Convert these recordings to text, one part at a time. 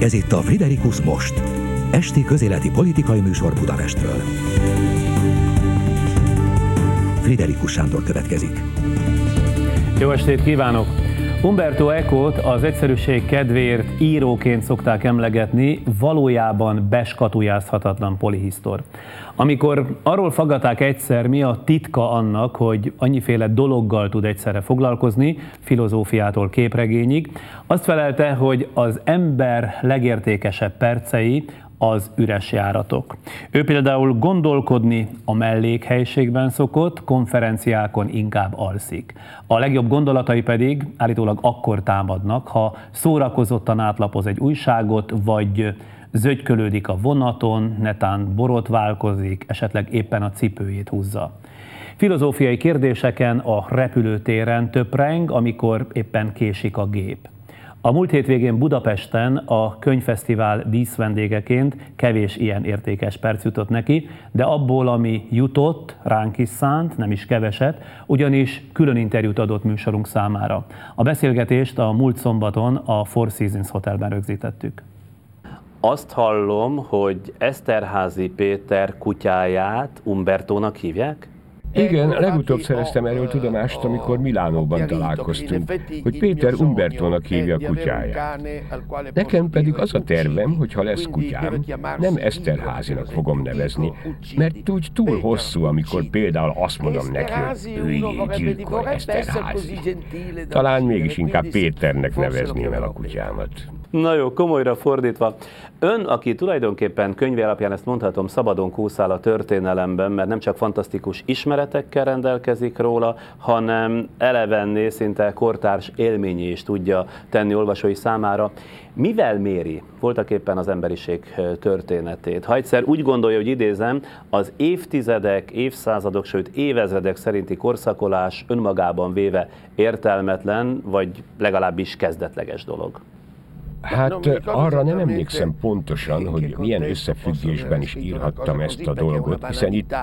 Ez itt a Friderikus Most, esti közéleti politikai műsor Budapestről. Friderikus Sándor következik. Jó estét kívánok! Umberto Eco-t az egyszerűség kedvéért íróként szokták emlegetni, valójában beskatujázhatatlan polihisztor. Amikor arról faggaták egyszer, mi a titka annak, hogy annyiféle dologgal tud egyszerre foglalkozni, filozófiától képregényig, azt felelte, hogy az ember legértékesebb percei az üres járatok. Ő például gondolkodni a mellékhelységben szokott, konferenciákon inkább alszik. A legjobb gondolatai pedig állítólag akkor támadnak, ha szórakozottan átlapoz egy újságot, vagy zögykölődik a vonaton, netán borotválkozik, esetleg éppen a cipőjét húzza. Filozófiai kérdéseken a repülőtéren töpreng, amikor éppen késik a gép. A múlt hétvégén Budapesten a könyvfesztivál díszvendégeként kevés ilyen értékes perc jutott neki, de abból, ami jutott, ránk is szánt, nem is keveset, ugyanis külön interjút adott műsorunk számára. A beszélgetést a múlt szombaton a Four Seasons Hotelben rögzítettük. Azt hallom, hogy Eszterházi Péter kutyáját Umbertónak hívják? Igen, legutóbb szereztem erről tudomást, amikor Milánóban találkoztunk, hogy Péter Umbertónak hívja a kutyáját. Nekem pedig az a tervem, hogy ha lesz kutyám, nem Eszterházinak fogom nevezni, mert úgy túl hosszú, amikor például azt mondom neki, hogy üljé, gyilkol Eszterházi. Talán mégis inkább Péternek nevezném el a kutyámat. Na jó, komolyra fordítva. Ön, aki tulajdonképpen könyve alapján ezt mondhatom, szabadon kúszál a történelemben, mert nem csak fantasztikus ismeretekkel rendelkezik róla, hanem elevenné, szinte kortárs élményé is tudja tenni olvasói számára. Mivel méri voltak éppen az emberiség történetét? Ha egyszer úgy gondolja, hogy idézem, az évtizedek, évszázadok, sőt évezredek szerinti korszakolás önmagában véve értelmetlen, vagy legalábbis kezdetleges dolog. Hát arra nem emlékszem pontosan, hogy milyen összefüggésben is írhattam ezt a dolgot, hiszen itt,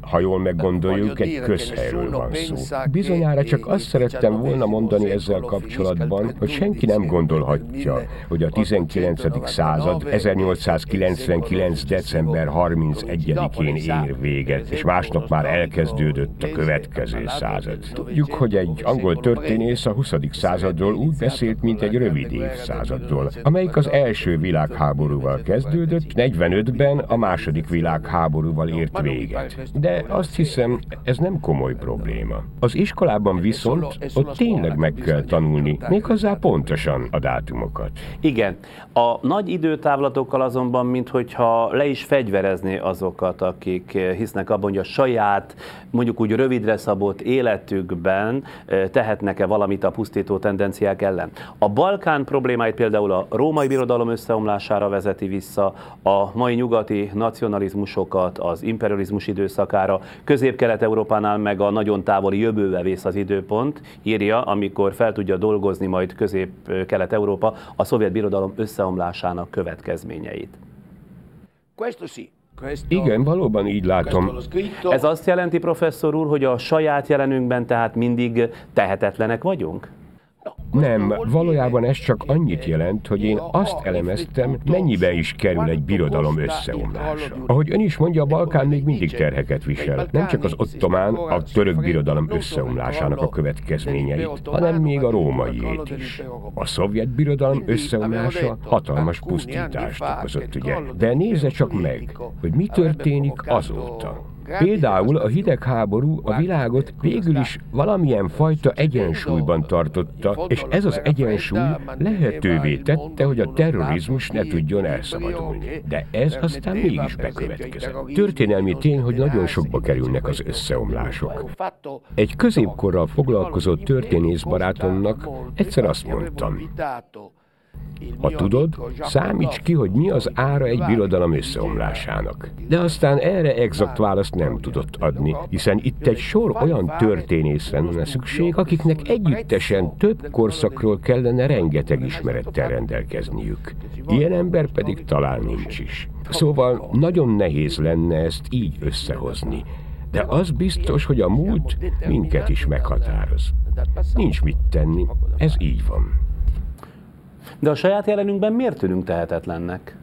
ha jól meggondoljuk, egy közhelyről van szó. Bizonyára csak azt szerettem volna mondani ezzel kapcsolatban, hogy senki nem gondolhatja, hogy a 19. század 1899. december 31-én ér véget, és másnap már elkezdődött a következő század. Tudjuk, hogy egy angol történész a 20. századról úgy beszélt, mint egy rövid évszázad évszázadról, amelyik az első világháborúval kezdődött, 45-ben a második világháborúval ért véget. De azt hiszem, ez nem komoly probléma. Az iskolában viszont ott tényleg meg kell tanulni, méghozzá pontosan a dátumokat. Igen. A nagy időtávlatokkal azonban, minthogyha le is fegyverezni azokat, akik hisznek abban, hogy a saját, mondjuk úgy rövidre szabott életükben eh, tehetnek-e valamit a pusztító tendenciák ellen. A Balkán problémáit például például a római birodalom összeomlására vezeti vissza, a mai nyugati nacionalizmusokat az imperializmus időszakára, közép-kelet-európánál meg a nagyon távoli jövőbe vész az időpont, írja, amikor fel tudja dolgozni majd közép-kelet-európa a szovjet birodalom összeomlásának következményeit. Igen, valóban így látom. Ez azt jelenti, professzor úr, hogy a saját jelenünkben tehát mindig tehetetlenek vagyunk? Nem, valójában ez csak annyit jelent, hogy én azt elemeztem, mennyibe is kerül egy birodalom összeomlása. Ahogy ön is mondja, a Balkán még mindig terheket visel. Nem csak az ottomán, a török birodalom összeomlásának a következményeit, hanem még a rómaiét is. A szovjet birodalom összeomlása hatalmas pusztítást okozott, ugye? De nézze csak meg, hogy mi történik azóta. Például a hidegháború a világot végül is valamilyen fajta egyensúlyban tartotta, és ez az egyensúly lehetővé tette, hogy a terrorizmus ne tudjon elszabadulni. De ez aztán mégis bekövetkezett. Történelmi tény, hogy nagyon sokba kerülnek az összeomlások. Egy középkorral foglalkozó történész barátomnak egyszer azt mondtam, ha tudod, számíts ki, hogy mi az ára egy birodalom összeomlásának. De aztán erre exakt választ nem tudott adni, hiszen itt egy sor olyan történészre lenne szükség, akiknek együttesen több korszakról kellene rengeteg ismerettel rendelkezniük. Ilyen ember pedig talán nincs is. Szóval nagyon nehéz lenne ezt így összehozni. De az biztos, hogy a múlt minket is meghatároz. Nincs mit tenni, ez így van. De a saját jelenünkben miért tűnünk tehetetlennek?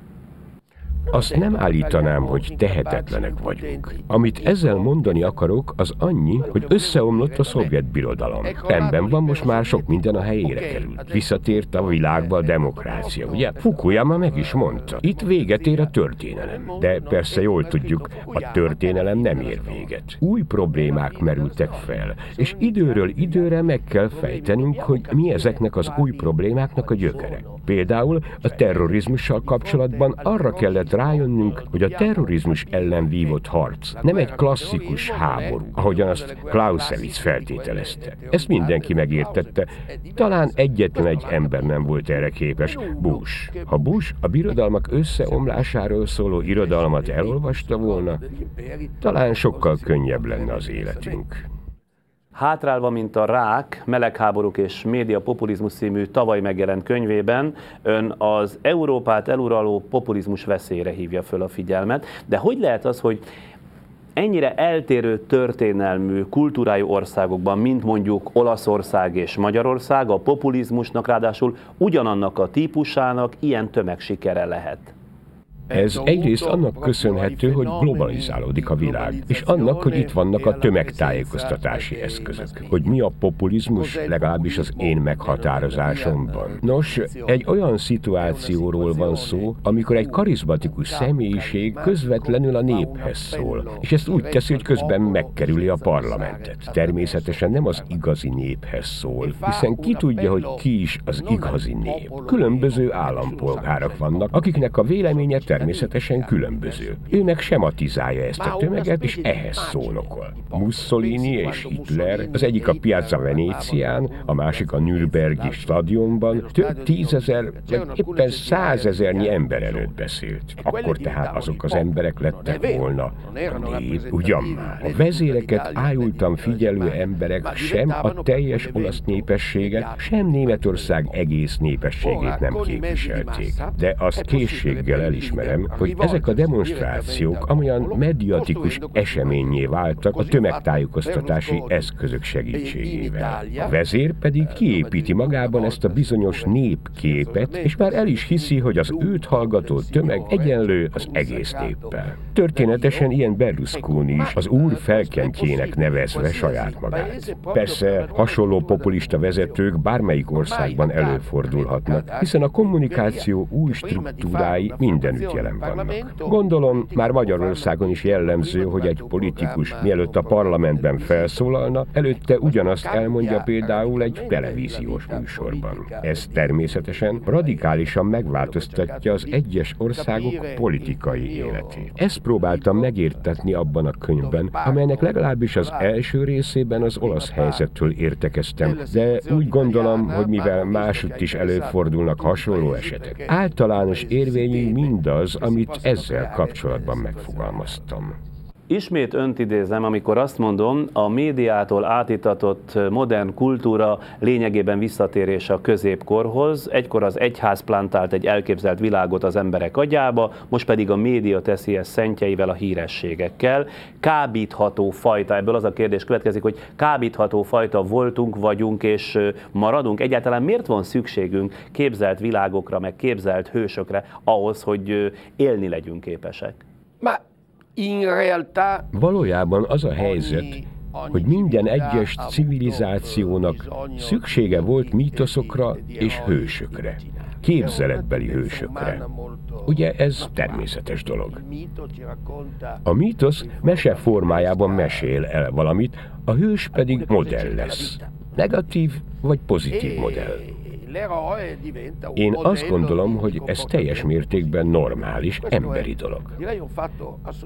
Azt nem állítanám, hogy tehetetlenek vagyunk. Amit ezzel mondani akarok, az annyi, hogy összeomlott a szovjet birodalom. Rendben van, most már sok minden a helyére került. Visszatért a világba a demokrácia, ugye? Fukuyama meg is mondta. Itt véget ér a történelem. De persze jól tudjuk, a történelem nem ér véget. Új problémák merültek fel, és időről időre meg kell fejtenünk, hogy mi ezeknek az új problémáknak a gyökere. Például a terrorizmussal kapcsolatban arra kellett rájönnünk, hogy a terrorizmus ellen vívott harc nem egy klasszikus háború, ahogyan azt Clausewitz feltételezte. Ezt mindenki megértette, talán egyetlen egy ember nem volt erre képes, Bush. Ha Bush a birodalmak összeomlásáról szóló irodalmat elolvasta volna, talán sokkal könnyebb lenne az életünk. Hátrálva, mint a rák, melegháborúk és média populizmus című tavaly megjelent könyvében ön az Európát eluraló populizmus veszélyre hívja föl a figyelmet. De hogy lehet az, hogy ennyire eltérő történelmű, kultúrájú országokban, mint mondjuk Olaszország és Magyarország, a populizmusnak ráadásul ugyanannak a típusának ilyen tömegsikere lehet? Ez egyrészt annak köszönhető, hogy globalizálódik a világ, és annak, hogy itt vannak a tömegtájékoztatási eszközök. Hogy mi a populizmus, legalábbis az én meghatározásomban. Nos, egy olyan szituációról van szó, amikor egy karizmatikus személyiség közvetlenül a néphez szól, és ezt úgy teszi, hogy közben megkerüli a parlamentet. Természetesen nem az igazi néphez szól, hiszen ki tudja, hogy ki is az igazi nép. Különböző állampolgárok vannak, akiknek a véleménye természetesen különböző. Ő meg sematizálja ezt a tömeget, és ehhez szónokol. Mussolini és Hitler, az egyik a Piazza Venécián, a másik a Nürnbergi stadionban több tízezer, éppen százezernyi ember előtt beszélt. Akkor tehát azok az emberek lettek volna a nép, ugyan már. A vezéreket ájultan figyelő emberek sem a teljes olasz népességet, sem Németország egész népességét nem képviselték. De azt készséggel elismer ismerem, hogy ezek a demonstrációk amolyan mediatikus eseményé váltak a tömegtájékoztatási eszközök segítségével. A vezér pedig kiépíti magában ezt a bizonyos népképet, és már el is hiszi, hogy az őt hallgató tömeg egyenlő az egész néppel. Történetesen ilyen Berlusconi is az úr felkentjének nevezve saját magát. Persze hasonló populista vezetők bármelyik országban előfordulhatnak, hiszen a kommunikáció új struktúrái mindenütt jelen vannak. Gondolom, már Magyarországon is jellemző, hogy egy politikus mielőtt a parlamentben felszólalna, előtte ugyanazt elmondja például egy televíziós műsorban. Ez természetesen radikálisan megváltoztatja az egyes országok politikai életét. Ezt próbáltam megértetni abban a könyvben, amelynek legalábbis az első részében az olasz helyzettől értekeztem, de úgy gondolom, hogy mivel másutt is előfordulnak hasonló esetek, általános érvényű mindaz, az, amit ezzel kapcsolatban megfogalmaztam. Ismét önt idézem, amikor azt mondom, a médiától átitatott modern kultúra lényegében visszatérése a középkorhoz. Egykor az egyház plantált egy elképzelt világot az emberek agyába, most pedig a média teszi ezt szentjeivel, a hírességekkel. Kábítható fajta, ebből az a kérdés következik, hogy kábítható fajta voltunk, vagyunk és maradunk. Egyáltalán miért van szükségünk képzelt világokra, meg képzelt hősökre ahhoz, hogy élni legyünk képesek? Már Valójában az a helyzet, hogy minden egyes civilizációnak szüksége volt mítoszokra és hősökre, képzeletbeli hősökre. Ugye ez természetes dolog. A mítosz mese formájában mesél el valamit, a hős pedig modell lesz. Negatív vagy pozitív modell. Én azt gondolom, hogy ez teljes mértékben normális, emberi dolog.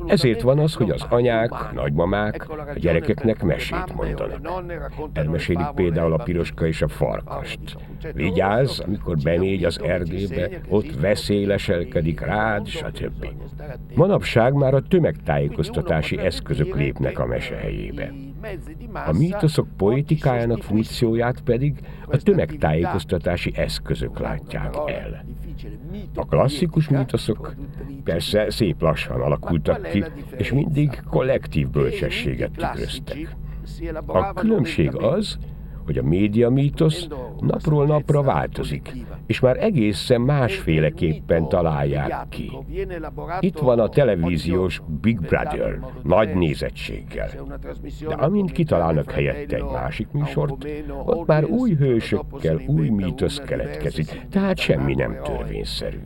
Ezért van az, hogy az anyák, nagymamák a gyerekeknek mesét mondanak. Elmesélik például a piroska és a farkast. Vigyázz, amikor bemégy az erdébe, ott veszély leselkedik rád, stb. Manapság már a tömegtájékoztatási eszközök lépnek a mese helyébe. A mítoszok poétikájának funkcióját pedig a tömegtájékoztatási eszközök látják el. A klasszikus mítoszok persze szép lassan alakultak ki, és mindig kollektív bölcsességet tükröztek. A különbség az, hogy a média mítosz napról napra változik, és már egészen másféleképpen találják ki. Itt van a televíziós Big Brother, nagy nézettséggel. De amint kitalálnak helyette egy másik műsort, ott már új hősökkel új mítosz keletkezik, tehát semmi nem törvényszerű.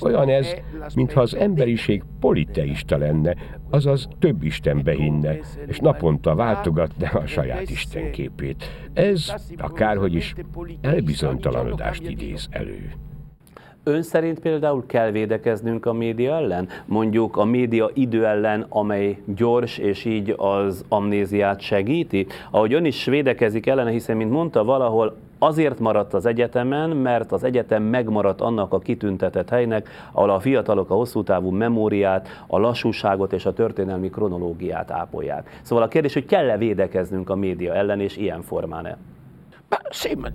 Olyan ez, mintha az emberiség politeista lenne, azaz több Istenbe hinne, és naponta váltogatná a saját Istenképét. Ez, akárhogy is, elbizonytalanodást idéz elő. Ön szerint például kell védekeznünk a média ellen? Mondjuk a média idő ellen, amely gyors és így az amnéziát segíti? Ahogy ön is védekezik ellene, hiszen, mint mondta, valahol azért maradt az egyetemen, mert az egyetem megmaradt annak a kitüntetett helynek, ahol a fiatalok a hosszú távú memóriát, a lassúságot és a történelmi kronológiát ápolják. Szóval a kérdés, hogy kell-e védekeznünk a média ellen, és ilyen formán-e?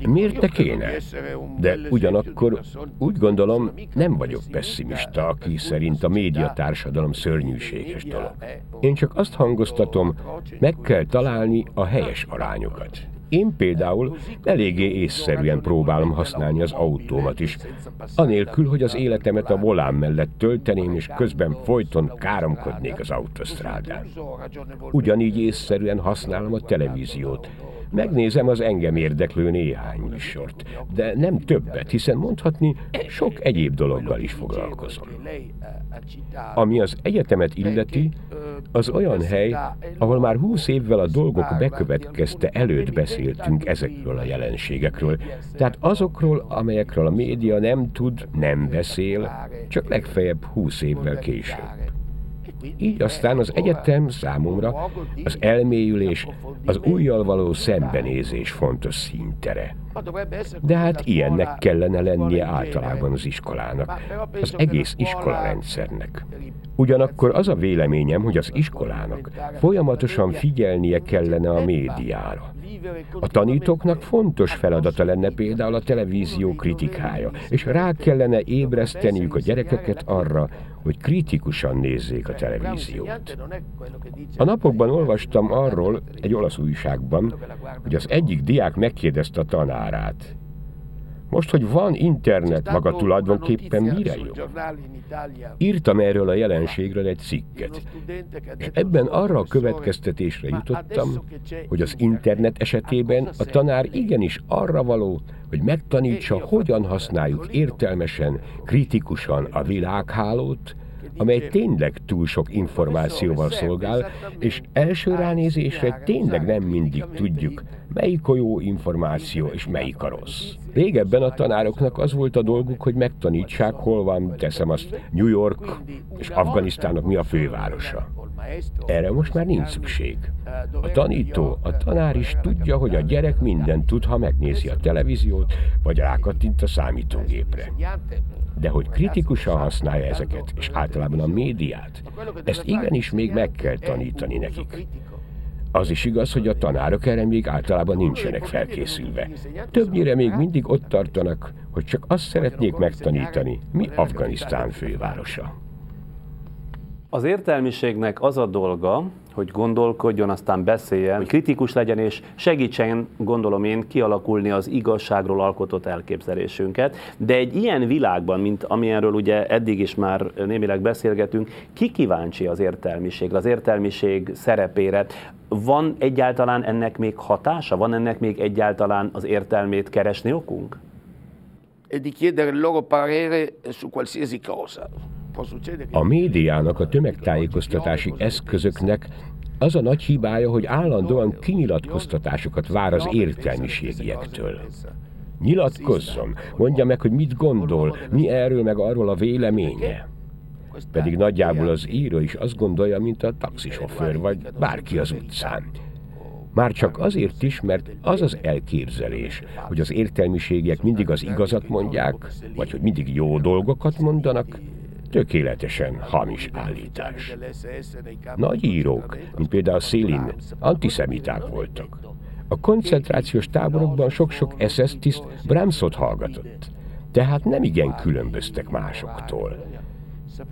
Miért te kéne? De ugyanakkor úgy gondolom, nem vagyok pessimista, aki szerint a médiatársadalom szörnyűséges dolog. Én csak azt hangoztatom, meg kell találni a helyes arányokat. Én például eléggé észszerűen próbálom használni az autómat is, anélkül, hogy az életemet a volán mellett tölteném, és közben folyton káromkodnék az autosztrádán. Ugyanígy észszerűen használom a televíziót, Megnézem az engem érdeklő néhány műsort, de nem többet, hiszen mondhatni, sok egyéb dologgal is foglalkozom. Ami az egyetemet illeti, az olyan hely, ahol már húsz évvel a dolgok bekövetkezte előtt beszéltünk ezekről a jelenségekről, tehát azokról, amelyekről a média nem tud, nem beszél, csak legfeljebb húsz évvel később. Így aztán az egyetem számomra az elmélyülés, az újjal való szembenézés fontos színtere. De hát ilyennek kellene lennie általában az iskolának, az egész iskolarendszernek. Ugyanakkor az a véleményem, hogy az iskolának folyamatosan figyelnie kellene a médiára. A tanítóknak fontos feladata lenne például a televízió kritikája, és rá kellene ébreszteniük a gyerekeket arra, hogy kritikusan nézzék a televíziót. A napokban olvastam arról egy olasz újságban, hogy az egyik diák megkérdezte a tanárát. Most, hogy van internet, maga tulajdonképpen mire jó? Írtam erről a jelenségről egy cikket, és ebben arra a következtetésre jutottam, hogy az internet. esetében a tanár igenis arra való, hogy megtanítsa, hogyan használjuk értelmesen, kritikusan a világhálót, amely tényleg túl sok információval szolgál, és első ránézésre tényleg nem mindig tudjuk, melyik a jó információ és melyik a rossz. Régebben a tanároknak az volt a dolguk, hogy megtanítsák, hol van, teszem azt, New York és Afganisztának mi a fővárosa. Erre most már nincs szükség. A tanító, a tanár is tudja, hogy a gyerek mindent tud, ha megnézi a televíziót, vagy rákattint a számítógépre. De hogy kritikusan használja ezeket, és általában a médiát, ezt igenis még meg kell tanítani nekik. Az is igaz, hogy a tanárok erre még általában nincsenek felkészülve. Többnyire még mindig ott tartanak, hogy csak azt szeretnék megtanítani, mi Afganisztán fővárosa. Az értelmiségnek az a dolga, hogy gondolkodjon, aztán beszéljen, hogy kritikus legyen és segítsen, gondolom én, kialakulni az igazságról alkotott elképzelésünket. De egy ilyen világban, mint amilyenről ugye eddig is már némileg beszélgetünk, ki kíváncsi az értelmiségre, az értelmiség szerepére? Van egyáltalán ennek még hatása? Van ennek még egyáltalán az értelmét keresni okunk? E di chiedere loro parere su qualsiasi cosa. A médiának, a tömegtájékoztatási eszközöknek az a nagy hibája, hogy állandóan kinyilatkoztatásokat vár az értelmiségiektől. Nyilatkozzon, mondja meg, hogy mit gondol, mi erről meg arról a véleménye. Pedig nagyjából az író is azt gondolja, mint a taxisofőr, vagy bárki az utcán. Már csak azért is, mert az az elképzelés, hogy az értelmiségiek mindig az igazat mondják, vagy hogy mindig jó dolgokat mondanak, tökéletesen hamis állítás. Nagy írók, mint például Szélin, antiszemiták voltak. A koncentrációs táborokban sok-sok SS tiszt Brahmsot hallgatott, tehát nem igen különböztek másoktól.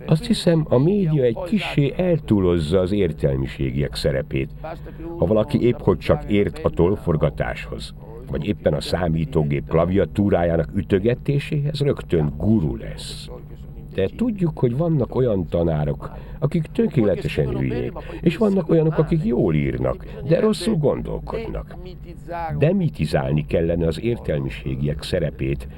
Azt hiszem, a média egy kissé eltúlozza az értelmiségiek szerepét. Ha valaki épp hogy csak ért a tolforgatáshoz, vagy éppen a számítógép klaviatúrájának ütögetéséhez rögtön guru lesz. De tudjuk, hogy vannak olyan tanárok, akik tökéletesen hülyék, és vannak olyanok, akik jól írnak, de rosszul gondolkodnak. Demitizálni kellene az értelmiségiek szerepét,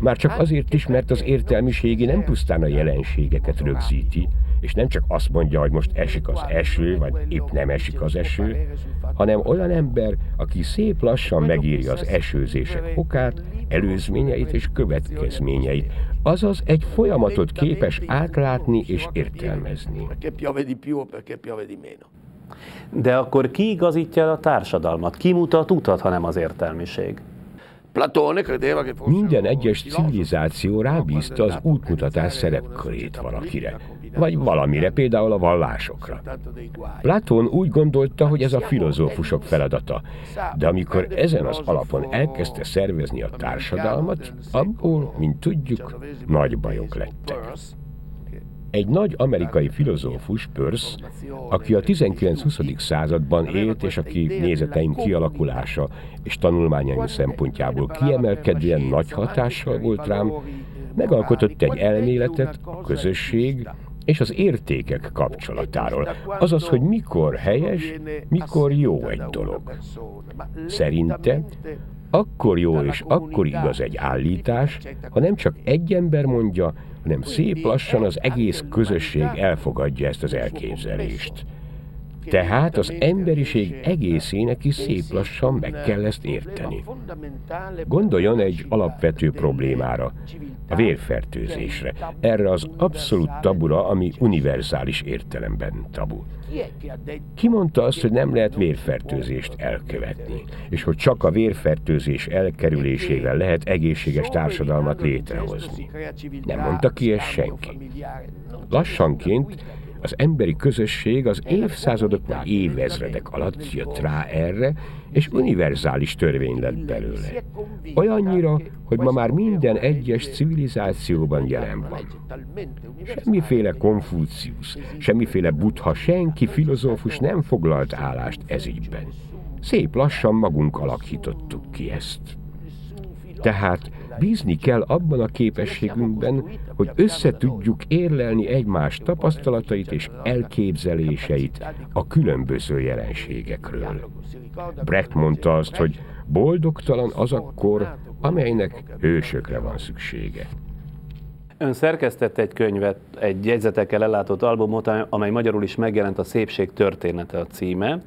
már csak azért is, mert az értelmiségi nem pusztán a jelenségeket rögzíti, és nem csak azt mondja, hogy most esik az eső, vagy épp nem esik az eső, hanem olyan ember, aki szép lassan megírja az esőzések okát, előzményeit és következményeit, azaz egy folyamatot képes átlátni és értelmezni. De akkor ki igazítja a társadalmat? Ki mutat utat, hanem az értelmiség? Minden egyes civilizáció rábízta az útmutatás szerepkörét valakire, vagy valamire, például a vallásokra. Platón úgy gondolta, hogy ez a filozófusok feladata, de amikor ezen az alapon elkezdte szervezni a társadalmat, abból, mint tudjuk, nagy bajok lettek. Egy nagy amerikai filozófus, Peirce, aki a 19-20. században élt, és aki nézeteim kialakulása és tanulmányaim szempontjából kiemelkedően nagy hatással volt rám, megalkotott egy elméletet a közösség és az értékek kapcsolatáról. Azaz, hogy mikor helyes, mikor jó egy dolog. Szerinte akkor jó és akkor igaz egy állítás, ha nem csak egy ember mondja, hanem szép lassan az egész közösség elfogadja ezt az elképzelést. Tehát az emberiség egészének is szép lassan meg kell ezt érteni. Gondoljon egy alapvető problémára, a vérfertőzésre, erre az abszolút tabura, ami univerzális értelemben tabu. Ki mondta azt, hogy nem lehet vérfertőzést elkövetni, és hogy csak a vérfertőzés elkerülésével lehet egészséges társadalmat létrehozni? Nem mondta ki ezt senki. Lassanként az emberi közösség az évszázadok vagy évezredek alatt jött rá erre, és univerzális törvény lett belőle. Olyannyira, hogy ma már minden egyes civilizációban jelen van. Semmiféle Konfúciusz, semmiféle Buddha, senki filozófus nem foglalt állást ezügyben. Szép lassan magunk alakítottuk ki ezt. Tehát bízni kell abban a képességünkben, hogy összetudjuk érlelni egymás tapasztalatait és elképzeléseit a különböző jelenségekről. Brecht mondta azt, hogy boldogtalan az a amelynek hősökre van szüksége. Ön szerkesztett egy könyvet, egy jegyzetekkel ellátott albumot, amely magyarul is megjelent a Szépség története a címe,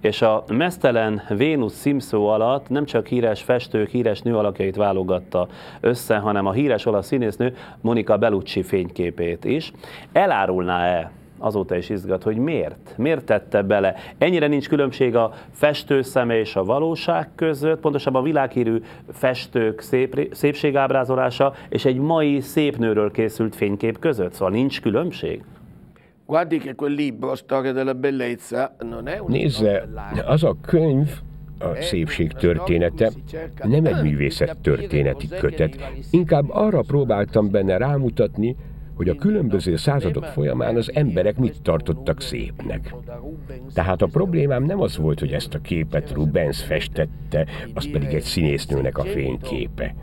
és a Mesztelen Vénusz címszó alatt nem csak híres festők, híres nő alakjait válogatta össze, hanem a híres olasz színésznő Monika Bellucci fényképét is. Elárulná-e azóta is izgat, hogy miért? Miért tette bele? Ennyire nincs különbség a festőszeme és a valóság között, pontosabban a világhírű festők szép, szépségábrázolása és egy mai szép nőről készült fénykép között. Szóval nincs különbség? Nézze, az a könyv, a szépség története nem egy művészet történeti kötet. Inkább arra próbáltam benne rámutatni, hogy a különböző századok folyamán az emberek mit tartottak szépnek. Tehát a problémám nem az volt, hogy ezt a képet Rubens festette, az pedig egy színésznőnek a fényképe.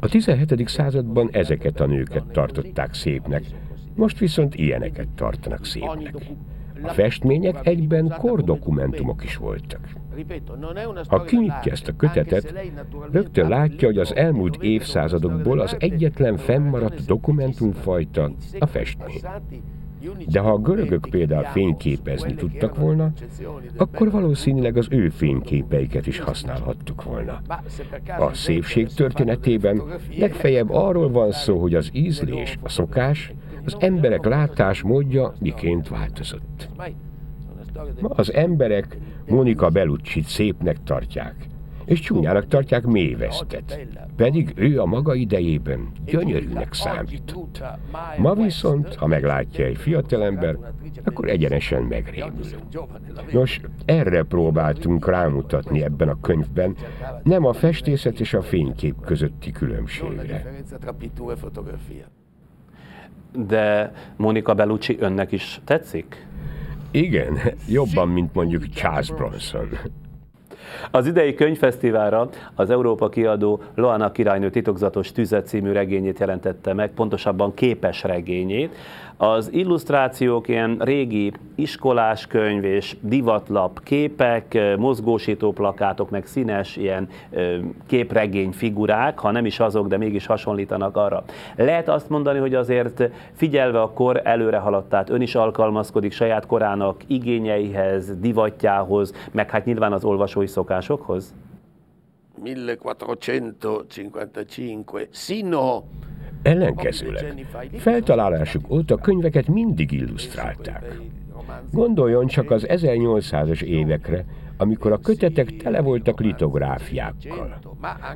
A 17. században ezeket a nőket tartották szépnek, most viszont ilyeneket tartanak szépnek. A festmények egyben kordokumentumok is voltak. Ha kinyitja ezt a kötetet, rögtön látja, hogy az elmúlt évszázadokból az egyetlen fennmaradt dokumentumfajta a festmény. De ha a görögök például fényképezni tudtak volna, akkor valószínűleg az ő fényképeiket is használhattuk volna. A szépség történetében legfeljebb arról van szó, hogy az ízlés, a szokás, az emberek látásmódja miként változott. Ma az emberek Monika Bellucci szépnek tartják, és csúnyának tartják mélyvesztet, pedig ő a maga idejében gyönyörűnek számított. Ma viszont, ha meglátja egy fiatalember, akkor egyenesen megrémül. Nos, erre próbáltunk rámutatni ebben a könyvben, nem a festészet és a fénykép közötti különbségre. De Monica Bellucci önnek is tetszik? Igen, jobban, mint mondjuk Charles Bronson. Az idei könyvfesztiválra az Európa kiadó Loana királynő titokzatos tüzet című regényét jelentette meg, pontosabban képes regényét. Az illusztrációk ilyen régi iskolás könyv és divatlap képek, mozgósító plakátok, meg színes ilyen képregény figurák, ha nem is azok, de mégis hasonlítanak arra. Lehet azt mondani, hogy azért figyelve a kor előre haladt, tehát ön is alkalmazkodik saját korának igényeihez, divatjához, meg hát nyilván az olvasói szokásokhoz? 1455 sino Ellenkezőleg, feltalálásuk óta könyveket mindig illusztrálták. Gondoljon csak az 1800-as évekre, amikor a kötetek tele voltak litográfiákkal.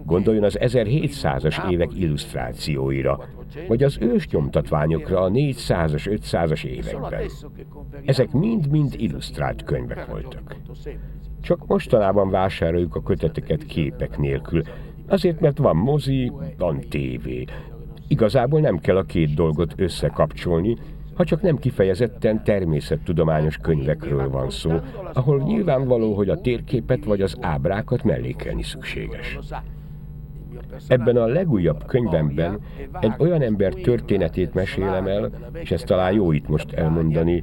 Gondoljon az 1700-as évek illusztrációira, vagy az ősnyomtatványokra a 400-as, 500-as években. Ezek mind-mind illusztrált könyvek voltak. Csak mostanában vásároljuk a köteteket képek nélkül, azért mert van mozi, van tévé, Igazából nem kell a két dolgot összekapcsolni, ha csak nem kifejezetten természettudományos könyvekről van szó, ahol nyilvánvaló, hogy a térképet vagy az ábrákat mellékelni szükséges. Ebben a legújabb könyvemben egy olyan ember történetét mesélem el, és ezt talán jó itt most elmondani,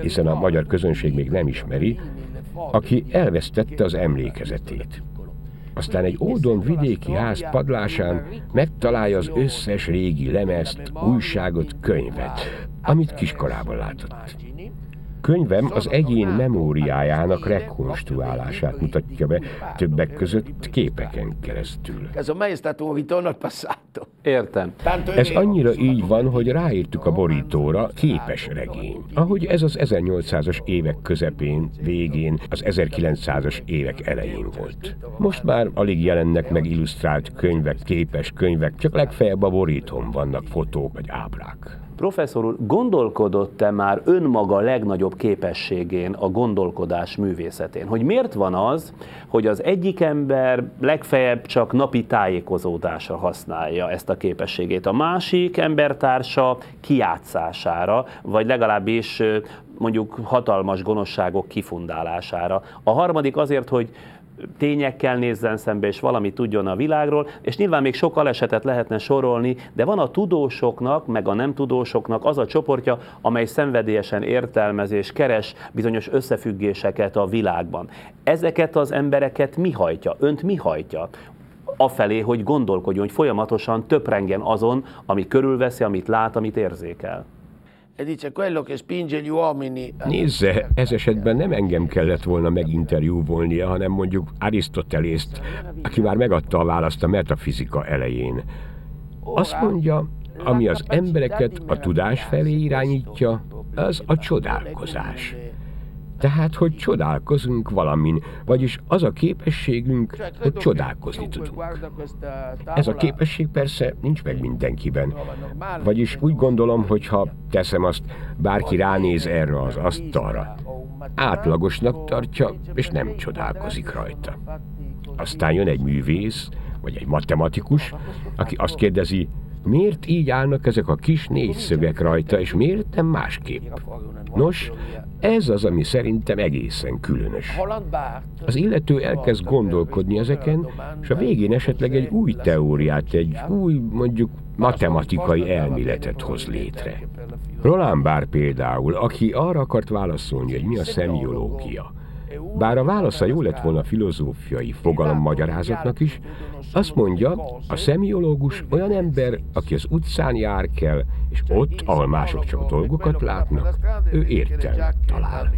hiszen a magyar közönség még nem ismeri, aki elvesztette az emlékezetét. Aztán egy ódon vidéki ház padlásán megtalálja az összes régi lemezt, újságot, könyvet, amit kiskorában látott. Könyvem az egyén memóriájának rekonstruálását mutatja be, többek között képeken keresztül. Értem. Ez annyira így van, hogy ráírtuk a borítóra képes regény. Ahogy ez az 1800-as évek közepén, végén, az 1900-as évek elején volt. Most már alig jelennek meg illusztrált könyvek, képes könyvek, csak legfeljebb a borítón vannak fotók vagy ábrák. Professzor úr, gondolkodott-e már önmaga legnagyobb képességén, a gondolkodás művészetén? Hogy miért van az, hogy az egyik ember legfeljebb csak napi tájékozódásra használja ezt a képességét, a másik embertársa kiátszására, vagy legalábbis mondjuk hatalmas gonoszságok kifundálására. A harmadik azért, hogy tényekkel nézzen szembe, és valamit tudjon a világról, és nyilván még sok alesetet lehetne sorolni, de van a tudósoknak, meg a nem tudósoknak az a csoportja, amely szenvedélyesen értelmez és keres bizonyos összefüggéseket a világban. Ezeket az embereket mi hajtja? Önt mi hajtja? afelé, hogy gondolkodjon, hogy folyamatosan töprengen azon, ami körülveszi, amit lát, amit érzékel. E Nézze, ez esetben nem engem kellett volna meginterjúvolnia, hanem mondjuk Arisztotelészt, aki már megadta a választ a metafizika elején. Azt mondja, ami az embereket a tudás felé irányítja, az a csodálkozás. Tehát, hogy csodálkozunk valamin, vagyis az a képességünk, hogy csodálkozni tudunk. Ez a képesség persze nincs meg mindenkiben. Vagyis úgy gondolom, hogy ha teszem azt, bárki ránéz erre az asztalra, átlagosnak tartja, és nem csodálkozik rajta. Aztán jön egy művész, vagy egy matematikus, aki azt kérdezi, miért így állnak ezek a kis négyszögek rajta, és miért nem másképp? Nos, ez az, ami szerintem egészen különös. Az illető elkezd gondolkodni ezeken, és a végén esetleg egy új teóriát, egy új, mondjuk matematikai elméletet hoz létre. Roland Barr például, aki arra akart válaszolni, hogy mi a szemiológia, bár a válasza jó lett volna filozófiai fogalommagyarázatnak is, azt mondja, a szemiológus olyan ember, aki az utcán jár kell, és ott, ahol mások csak dolgokat látnak, ő értelmet talál.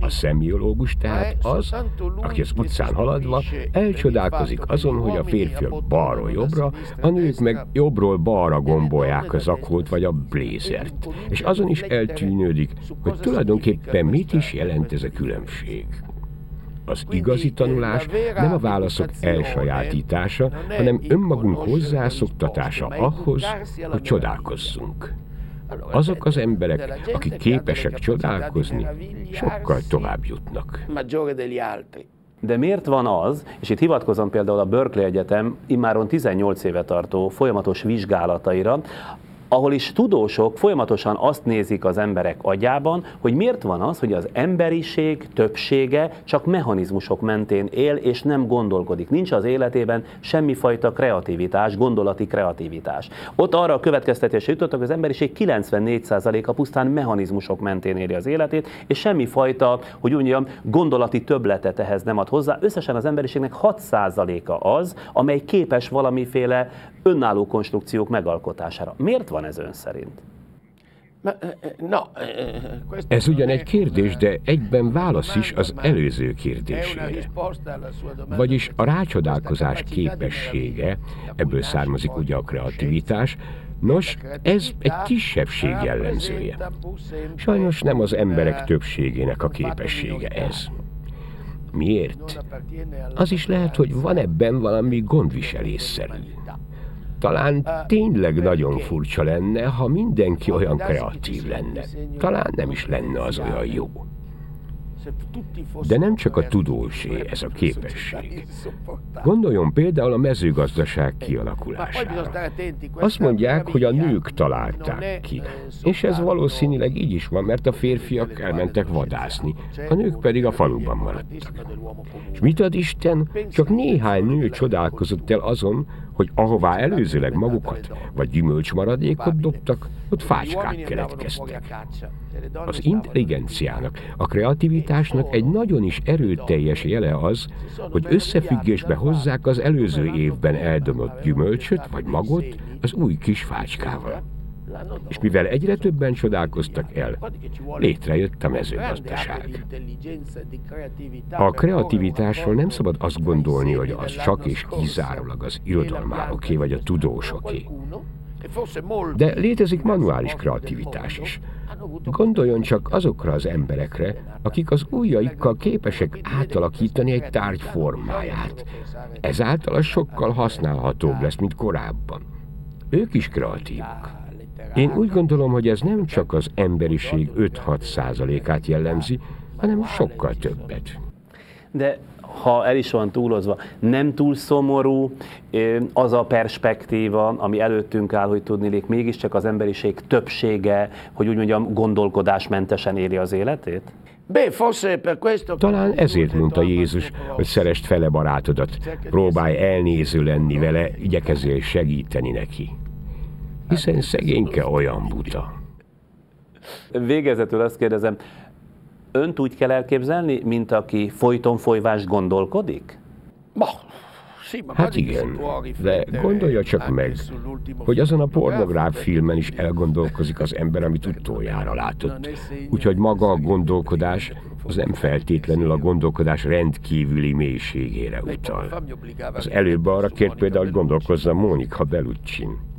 A szemiológus tehát az, aki az utcán haladva elcsodálkozik azon, hogy a férfiak balról jobbra, a nők meg jobbról balra gombolják az akót vagy a blézert, és azon is eltűnődik, hogy tulajdonképpen mit is jelent ez a különbség. Az igazi tanulás nem a válaszok elsajátítása, hanem önmagunk hozzászoktatása ahhoz, hogy csodálkozzunk. Azok az emberek, akik képesek csodálkozni, sokkal tovább jutnak. De miért van az, és itt hivatkozom például a Berkeley Egyetem immáron 18 éve tartó folyamatos vizsgálataira, ahol is tudósok folyamatosan azt nézik az emberek agyában, hogy miért van az, hogy az emberiség többsége csak mechanizmusok mentén él, és nem gondolkodik. Nincs az életében semmifajta kreativitás, gondolati kreativitás. Ott arra a következtetésre jutottak, hogy az emberiség 94%-a pusztán mechanizmusok mentén éli az életét, és semmifajta, hogy úgy mondjam, gondolati töbletet ehhez nem ad hozzá. Összesen az emberiségnek 6%-a az, amely képes valamiféle önálló konstrukciók megalkotására. Miért van ez ön szerint? Ez ugyan egy kérdés, de egyben válasz is az előző kérdésére. Vagyis a rácsodálkozás képessége, ebből származik ugye a kreativitás, nos, ez egy kisebbség jellemzője. Sajnos nem az emberek többségének a képessége ez. Miért? Az is lehet, hogy van ebben valami gondviselésszerű. Talán tényleg nagyon furcsa lenne, ha mindenki olyan kreatív lenne. Talán nem is lenne az olyan jó. De nem csak a tudósé ez a képesség. Gondoljon például a mezőgazdaság kialakulására. Azt mondják, hogy a nők találták ki. És ez valószínűleg így is van, mert a férfiak elmentek vadászni, a nők pedig a faluban maradtak. És mit ad Isten? Csak néhány nő csodálkozott el azon, hogy ahová előzőleg magukat vagy gyümölcsmaradékot dobtak, ott fácskák keletkeztek. Az intelligenciának, a kreativitásnak egy nagyon is erőteljes jele az, hogy összefüggésbe hozzák az előző évben eldömött gyümölcsöt vagy magot az új kis fácskával. És mivel egyre többen csodálkoztak el, létrejött a mezőgazdaság. A kreativitásról nem szabad azt gondolni, hogy az csak és kizárólag az irodalmároké vagy a tudósoké. De létezik manuális kreativitás is. Gondoljon csak azokra az emberekre, akik az ujjaikkal képesek átalakítani egy tárgy formáját. Ezáltal az sokkal használhatóbb lesz, mint korábban. Ők is kreatívak. Én úgy gondolom, hogy ez nem csak az emberiség 5-6 százalékát jellemzi, hanem sokkal többet. De ha el is van túlozva, nem túl szomorú az a perspektíva, ami előttünk áll, hogy tudnilik, mégiscsak az emberiség többsége, hogy úgy mondjam, gondolkodásmentesen éli az életét? Talán ezért mondta Jézus, hogy szerest fele barátodat, próbálj elnéző lenni vele, igyekezzél segíteni neki. Hiszen szegényke olyan buta. Végezetül azt kérdezem, önt úgy kell elképzelni, mint aki folyton folyvást gondolkodik? Ma, Hát igen, de gondolja csak meg, sull'ultimo hogy azon a pornográf filmen is elgondolkozik az ember, amit utoljára látott. Úgyhogy maga a gondolkodás az nem feltétlenül a gondolkodás rendkívüli mélységére utal. Az előbb arra kért például, hogy gondolkozza Mónika Beluccin.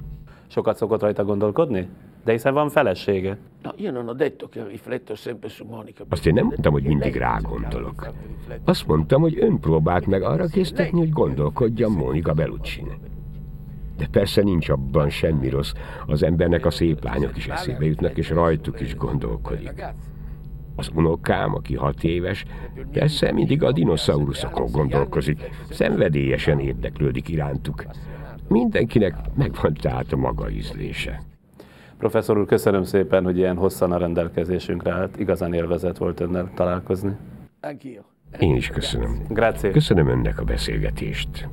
Sokat szokott rajta gondolkodni? De hiszen van felesége. No, io non ho detto che rifletto sempre su Monica. Azt én nem mondtam, hogy mindig rá gondolok. Azt mondtam, hogy ön próbált meg arra késztetni, hogy gondolkodjon Mónika Beluccin. De persze nincs abban semmi rossz. Az embernek a szép lányok is eszébe jutnak, és rajtuk is gondolkodik. Az unokám, aki hat éves, persze mindig a dinoszauruszokon gondolkozik, szenvedélyesen érdeklődik irántuk. Mindenkinek megvan tehát a maga ízlése. Professzor úr, köszönöm szépen, hogy ilyen hosszan a rendelkezésünkre állt. Igazán élvezet volt önnel találkozni. Én is köszönöm. Grazie. Köszönöm önnek a beszélgetést.